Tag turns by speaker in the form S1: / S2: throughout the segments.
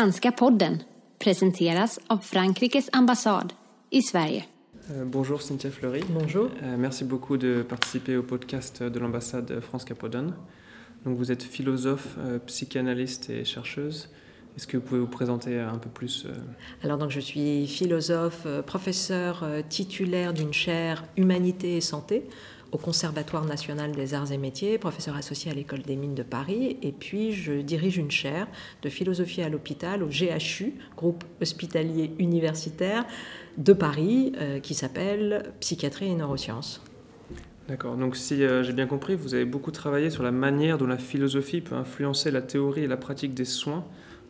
S1: Danska podden presenteras av Frankrikes ambassad i Sverige.
S2: Euh, bonjour Cynthia Fleury.
S3: Bonjour.
S2: Euh, merci beaucoup de participer au podcast de l'ambassade France Capodon. Donc vous êtes philosophe, euh, psychanalyste et chercheuse. Est-ce que vous pouvez vous présenter un peu plus
S3: Alors donc je suis philosophe, professeur titulaire d'une chaire Humanité et Santé au Conservatoire national des arts et métiers, professeur associé à l'École des mines de Paris, et puis je dirige une chaire de philosophie à l'hôpital au GHU, groupe hospitalier universitaire de Paris, euh, qui s'appelle Psychiatrie et neurosciences.
S2: D'accord. Donc si euh, j'ai bien compris, vous avez beaucoup travaillé sur la manière dont la philosophie peut influencer la théorie et la pratique des soins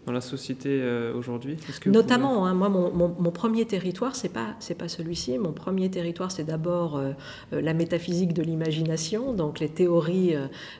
S2: dans la société euh, aujourd'hui
S3: Notamment, hein, moi, mon, mon- mon premier territoire, c'est pas, c'est pas celui-ci. Mon premier territoire, c'est d'abord euh, euh, la métaphysique de l'imagination, donc les théories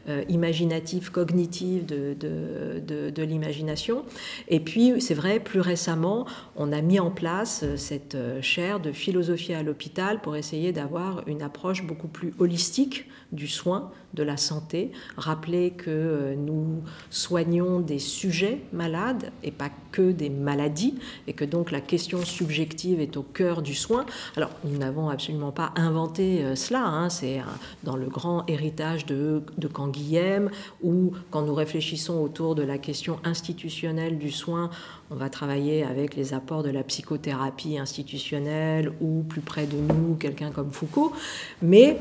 S3: euh, imaginatives, cognitives de, de, de- de l'imagination. Et puis, c'est vrai, plus récemment, on a mis en place cette chaire de philosophie à l'hôpital pour essayer d'avoir une approche beaucoup plus holistique du soin, de la santé. Rappeler que nous soignons des sujets malades et pas que des maladies, et que donc la question subjective est au cœur du soin. Alors, nous n'avons absolument pas inventé euh, cela, hein, c'est dans le grand héritage de, de Canguilhem, où quand nous réfléchissons autour de la question institutionnelle du soin, on va travailler avec les apports de la psychothérapie institutionnelle ou plus près de nous, quelqu'un comme Foucault. Mais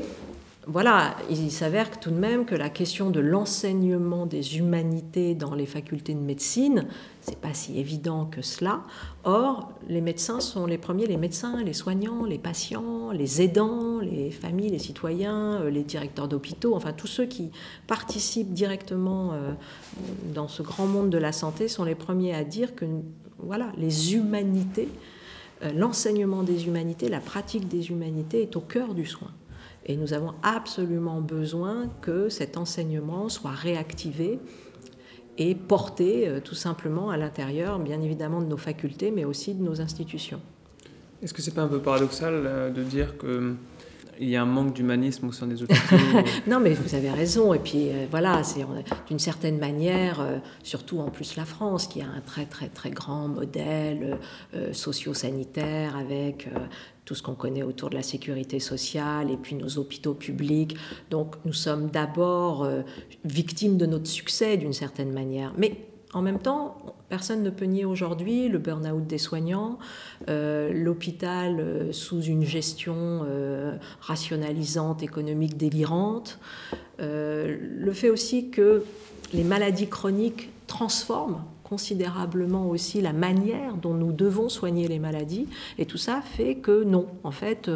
S3: voilà, il s'avère tout de même que la question de l'enseignement des humanités dans les facultés de médecine, c'est pas si évident que cela. Or, les médecins sont les premiers, les médecins, les soignants, les patients, les aidants, les familles, les citoyens, euh, les directeurs d'hôpitaux, enfin tous ceux qui participent directement euh, dans ce grand monde de la santé sont les premiers à dire que voilà, les humanités, euh, l'enseignement des humanités, la pratique des humanités est au cœur du soin. Et nous avons absolument besoin que cet enseignement soit réactivé et porté euh, tout simplement à l'intérieur, bien évidemment, de nos facultés, mais aussi de nos institutions.
S2: Est-ce que c'est pas un peu paradoxal euh, de dire que il y a un manque d'humanisme au sein des hôpitaux euh,
S3: Non, mais vous avez raison. Et puis euh, voilà, c'est on- d'une certaine manière, euh, surtout en plus la France, qui a un très très très grand modèle euh, socio-sanitaire avec euh, tout ce qu'on connaît autour de la sécurité sociale et puis nos hôpitaux publics. Donc nous sommes d'abord euh, victimes de notre succès d'une certaine manière. Mais en même temps, personne ne peut nier aujourd'hui le burn-out des soignants, euh, l'hôpital euh, sous une gestion euh, rationalisante, économique délirante, le fait aussi que les maladies chroniques transforment considérablement aussi la manière dont nous devons soigner les maladies, et tout ça fait que non, en fait,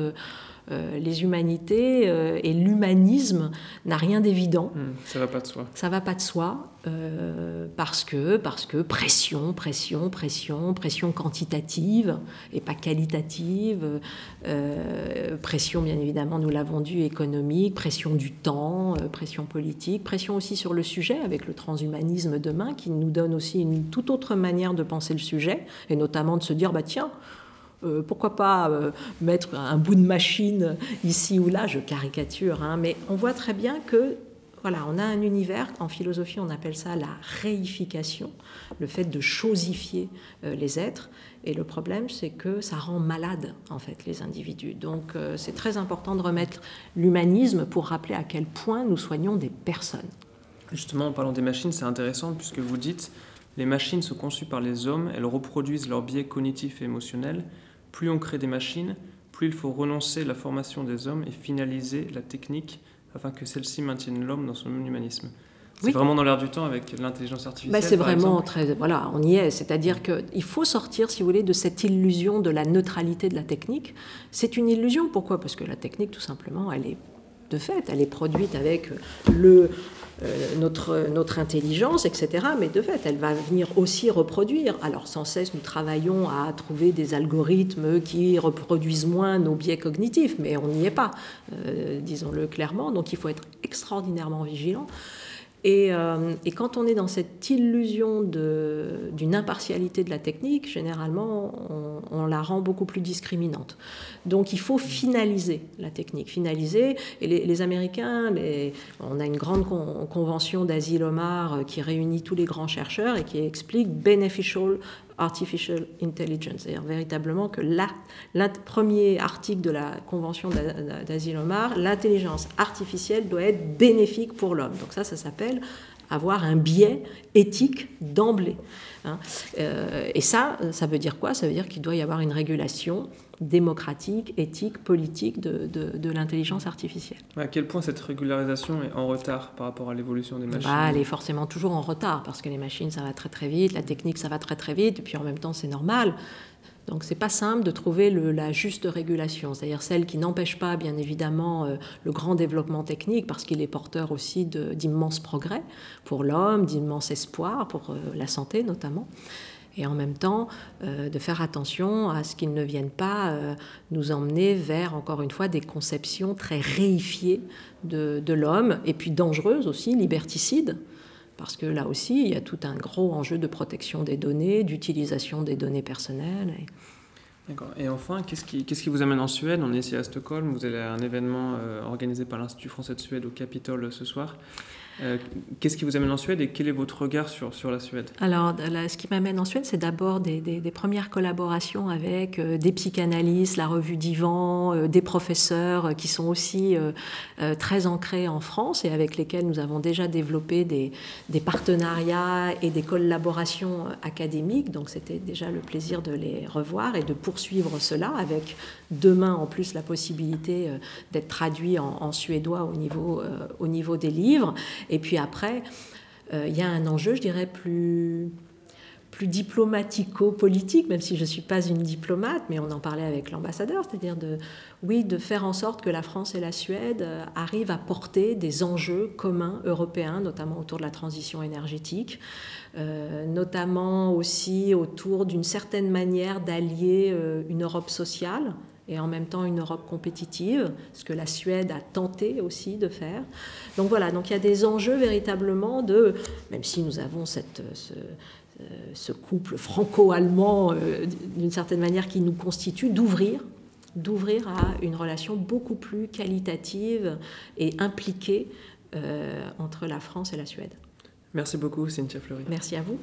S3: euh, les humanités euh, et l'humanisme n'a rien d'évident.
S2: hmm, ça va pas de soi
S3: Ça va pas de soi euh, parce que parce que pression, pression, pression, pression quantitative et pas qualitative, pression bien évidemment nous l'avons dit économique, pression du temps, pression politique, pression aussi sur le sujet avec le transhumanisme demain qui nous donne aussi une toute autre manière de penser le sujet et notamment de se dire bah tiens euh, pourquoi pas euh, mettre un bout de machine ici ou là, je caricature, hein, mais on voit très bien que voilà, on a un univers, en philosophie on appelle ça la réification, le fait de chosifier euh, les êtres, et le problème c'est que ça rend malade en fait les individus. Donc c'est très important de remettre l'humanisme pour rappeler à quel point nous soignons des personnes.
S2: Justement, en parlant des machines, c'est intéressant puisque vous dites les machines sont conçues par les hommes, elles reproduisent leurs biais cognitifs et émotionnels. Plus on crée des machines, plus il faut renoncer à la formation des hommes et finaliser la technique afin que celle-ci maintienne l'homme dans son humanisme. C'est
S3: Oui.
S2: vraiment dans l'air du temps avec l'intelligence artificielle.
S3: Bah, c'est vraiment
S2: exemple.
S3: très. Voilà, on y est. C'est-à-dire qu'il faut sortir, si vous voulez, de cette illusion de la neutralité de la technique. C'est une illusion. Pourquoi? Parce que la technique, tout simplement, elle est de fait, elle est produite avec le, notre, notre intelligence, etc. Mais de fait, elle va venir aussi reproduire. Alors, sans cesse, nous travaillons à trouver des algorithmes qui reproduisent moins nos biais cognitifs, mais on n'y est pas, euh, disons-le clairement. Donc, il faut être extraordinairement vigilant. Et, et, quand on est dans cette illusion d'une impartialité de la technique, généralement, on, la rend beaucoup plus discriminante. Donc il faut finaliser la technique, finaliser. Et les, Américains, on a une grande convention d'Asile Omar qui réunit tous les grands chercheurs et qui explique beneficial artificial intelligence, c'est-à-dire véritablement que là, le premier article de la Convention d'Asile Omar, l'intelligence artificielle doit être bénéfique pour l'homme. Donc ça, ça s'appelle avoir un biais éthique d'emblée. Hein. Euh, et ça, ça veut dire quoi? Ça veut dire qu'il doit y avoir une régulation démocratique, éthique, politique de, de, l'intelligence artificielle.
S2: À quel point cette régularisation est en retard par rapport à l'évolution des machines?
S3: Bah, Elle est forcément toujours en retard, parce que les machines, ça va très très vite, la technique, ça va très très vite, et puis en même temps, c'est normal. Donc c'est pas simple de trouver la juste régulation, c'est-à-dire celle qui n'empêche pas bien évidemment euh, le grand développement technique parce qu'il est porteur aussi d'immenses progrès pour l'homme, d'immenses espoirs pour euh, la santé notamment. Et en même temps, euh, de faire attention à ce qu'ils ne viennent pas nous emmener vers, encore une fois, des conceptions très réifiées de, de l'homme, et puis dangereuses aussi, liberticides, parce que là aussi, il y a tout un gros enjeu de protection des données, d'utilisation des données personnelles.
S2: D'accord. Et enfin, qu'est-ce qui, qu'est-ce qui vous amène en Suède? On est ici à Stockholm, vous avez un événement euh, organisé par l'Institut français de Suède au Capitole ce soir. Euh, qu'est-ce qui vous amène en Suède et quel est votre regard sur, sur la Suède?
S3: Alors, ce qui m'amène en Suède, c'est d'abord des, des, premières collaborations avec euh, des psychanalystes, la revue Divan, euh, des professeurs qui sont aussi très ancrés en France et avec lesquels nous avons déjà développé des, des partenariats et des collaborations académiques. Donc, c'était déjà le plaisir de les revoir et de poursuivre cela avec demain en plus la possibilité d'être traduit en, en, suédois au niveau, au niveau des livres. Et puis après, euh, il y a un enjeu, je dirais, plus, diplomatico-politique, même si je ne suis pas une diplomate, mais on en parlait avec l'ambassadeur, c'est-à-dire de, oui, de faire en sorte que la France et la Suède euh, arrivent à porter des enjeux communs européens, notamment autour de la transition énergétique, euh, notamment aussi autour d'une certaine manière d'allier une Europe sociale et en même temps une Europe compétitive, ce que la Suède a tenté aussi de faire. Donc voilà, donc il y a des enjeux véritablement de, même si nous avons cette, ce, ce couple franco-allemand euh, d'une certaine manière qui nous constitue, d'ouvrir d'ouvrir à une relation beaucoup plus qualitative et impliquée euh, entre la France et la Suède.
S2: Merci beaucoup, Cynthia Fleury.
S3: Merci à vous.